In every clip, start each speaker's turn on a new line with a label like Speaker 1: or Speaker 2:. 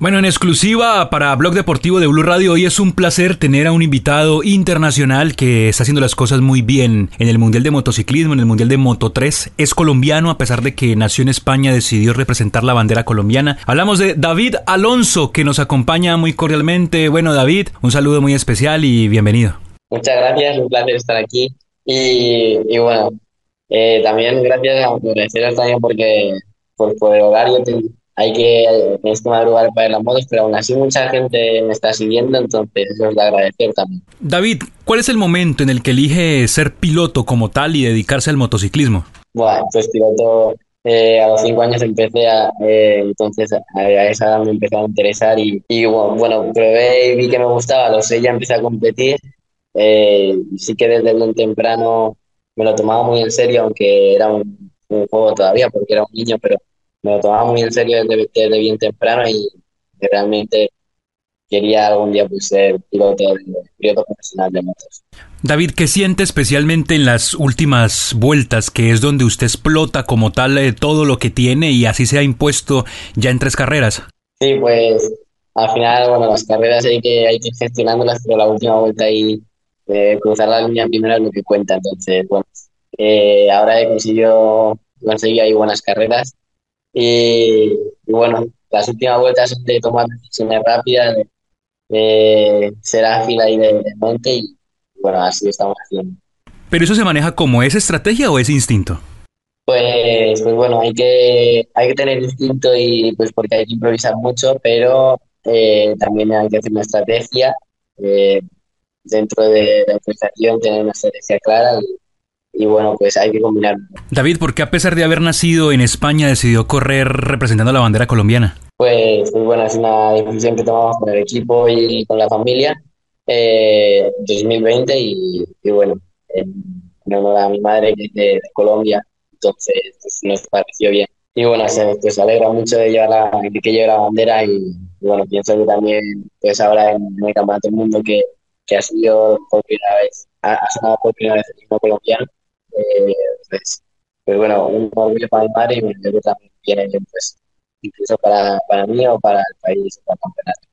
Speaker 1: Bueno, en exclusiva para Blog Deportivo de Blue Radio, hoy es un placer tener a un invitado internacional que está haciendo las cosas muy bien en el Mundial de Motociclismo, en el Mundial de Moto 3. Es colombiano, a pesar de que nació en España, decidió representar la bandera colombiana. Hablamos de David Alonso, que nos acompaña muy cordialmente. Bueno, David, un saludo muy especial y bienvenido.
Speaker 2: Muchas gracias, un placer estar aquí. Y, bueno, eh, también gracias a agradecer también porque por, por el hay que, tienes que madrugar para ir a las motos, pero aún así mucha gente me está siguiendo, entonces eso es de agradecer también.
Speaker 1: David, ¿cuál es el momento en el que elige ser piloto como tal y dedicarse al motociclismo?
Speaker 2: Bueno, pues piloto eh, a los cinco años empecé a, eh, entonces a, esa edad me empezó a interesar y, y bueno, probé y vi que me gustaba, a los seis ya empecé a competir, eh, sí que desde muy temprano me lo tomaba muy en serio, aunque era un, un juego todavía porque era un niño, pero me lo tomaba muy en serio desde, bien temprano y realmente quería algún día pues, ser piloto, piloto profesional de motos.
Speaker 1: David, ¿qué siente especialmente en las últimas vueltas, que es donde usted explota como tal eh, todo lo que tiene y así se ha impuesto ya en tres carreras?
Speaker 2: Sí, pues al final, bueno, las carreras hay que, hay que gestionándolas, pero la última vuelta y eh, cruzar la línea primera es lo que cuenta. Entonces, bueno, eh, ahora he conseguido conseguir ahí buenas carreras y, bueno, las últimas vueltas son de tomar decisiones rápidas, de, ser ágil ahí de, mente y bueno, así estamos haciendo.
Speaker 1: ¿Pero eso se maneja como es estrategia o es instinto?
Speaker 2: Pues, pues bueno, hay que, hay que tener instinto y pues porque hay que improvisar mucho, pero eh, también hay que hacer una estrategia. Eh, dentro de la improvisación, tener una estrategia clara y y bueno, pues hay que combinar.
Speaker 1: David, ¿por qué a pesar de haber nacido en España decidió correr representando la bandera colombiana?
Speaker 2: Pues, pues bueno, es una decisión que tomamos con el equipo y con la familia eh, 2020 y, bueno, en, honor a mi madre que es de, Colombia, entonces pues, nos pareció bien. Y bueno, se, pues alegra mucho de, llevar la, de que lleve la bandera y, bueno, pienso que también pues ahora en, el Campeonato del Mundo que, que ha sido por primera vez, ha, sonado por primera vez el mismo colombiano, eh, pues, pues, bueno, un orgullo para mi madre y creo que también viene pues, incluso para, para mí o para el país, para el campeonato.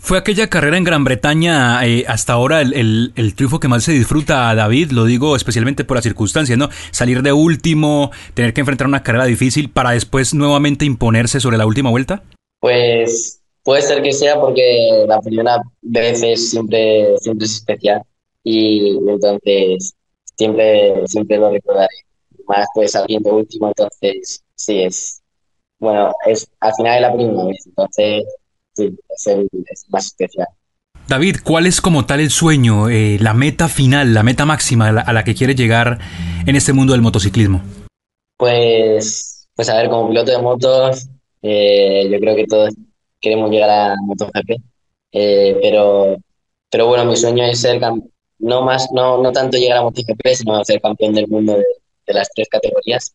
Speaker 1: ¿Fue aquella carrera en Gran Bretaña eh, hasta ahora el, el, el, triunfo que más se disfruta a David? Lo digo especialmente por las circunstancias, ¿no? Salir de último, tener que enfrentar una carrera difícil para después nuevamente imponerse sobre la última vuelta.
Speaker 2: Pues puede ser que sea porque la primera vez es siempre, siempre es especial y entonces siempre, siempre lo recordaré. Más pues saliendo último, entonces sí, es, bueno, es al final de la primera vez, entonces sí, es, el, es más especial.
Speaker 1: David, ¿cuál es como tal el sueño, eh, la meta final, la meta máxima a la, que quiere llegar en este mundo del motociclismo?
Speaker 2: Pues, pues a ver, como piloto de motos, eh, yo creo que todos queremos llegar a MotoGP, eh, pero, pero bueno, mi sueño es ser no más, no, no tanto llegar a MotoGP, sino ser campeón del mundo de, las tres categorías,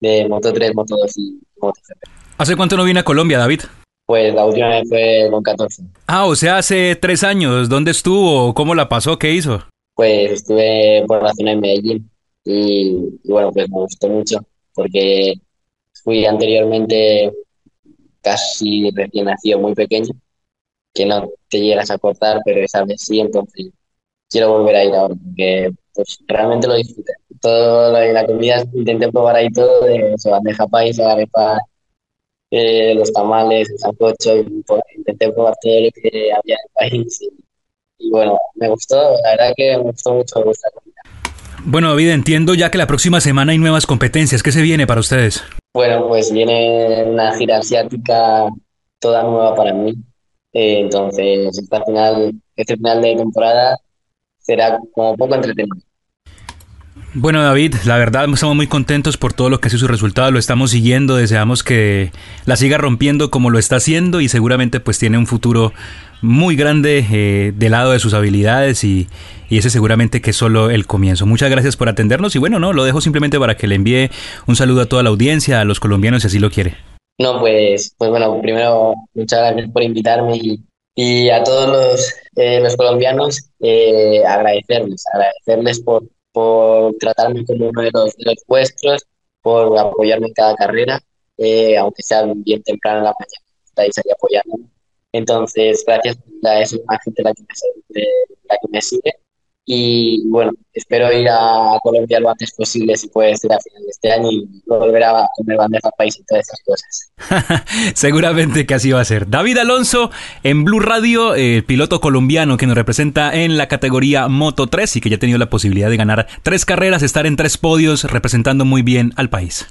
Speaker 2: de Moto 3, Moto 2 y MotoGP.
Speaker 1: ¿Hace cuánto no vine a Colombia, David?
Speaker 2: Pues la última vez fue con 14.
Speaker 1: Ah, o sea, hace tres años. ¿Dónde estuvo? ¿Cómo la pasó? ¿Qué hizo?
Speaker 2: Pues estuve por la zona de Medellín y, bueno, pues me gustó mucho porque fui anteriormente casi recién nacido, muy pequeño, que no te llegas a cortar, pero esa vez sí, entonces quiero volver a ir ahora, porque pues, realmente lo disfruté. Todo lo de la comida, intenté probar ahí todo, de eso, bandeja paisa, arepa, eh, los tamales, el sancocho, intenté probar todo lo que había en el país. Y, bueno, me gustó, la verdad que me gustó mucho esta comida.
Speaker 1: Bueno, David, entiendo ya que la próxima semana hay nuevas competencias. ¿Qué se viene para ustedes?
Speaker 2: Bueno, pues viene una gira asiática toda nueva para mí. Eh, entonces, esta final, este final de temporada será como poco entretenido.
Speaker 1: Bueno, David, la verdad estamos muy contentos por todo lo que ha sido su resultado, lo estamos siguiendo, deseamos que la siga rompiendo como lo está haciendo y seguramente pues tiene un futuro muy grande eh, del lado de sus habilidades y, y, ese seguramente que es solo el comienzo. Muchas gracias por atendernos y bueno, no, lo dejo simplemente para que le envíe un saludo a toda la audiencia, a los colombianos si así lo quiere.
Speaker 2: No, pues, pues bueno, primero muchas gracias por invitarme y y a todos los, eh, los colombianos eh, agradecerles, agradecerles por, por tratarme como uno de los, de los vuestros, por apoyarme en cada carrera, eh, aunque sea bien temprano en la mañana. estáis ahí apoyando. Entonces, gracias a esa gente la que me, la que me sigue. Y bueno, espero ir a Colombia lo antes posible, si puede ser a final de este año, y volver a comer bandeja país y todas esas cosas.
Speaker 1: Seguramente que así va a ser. David Alonso en Blue Radio, el piloto colombiano que nos representa en la categoría Moto 3 y que ya ha tenido la posibilidad de ganar tres carreras, estar en tres podios, representando muy bien al país.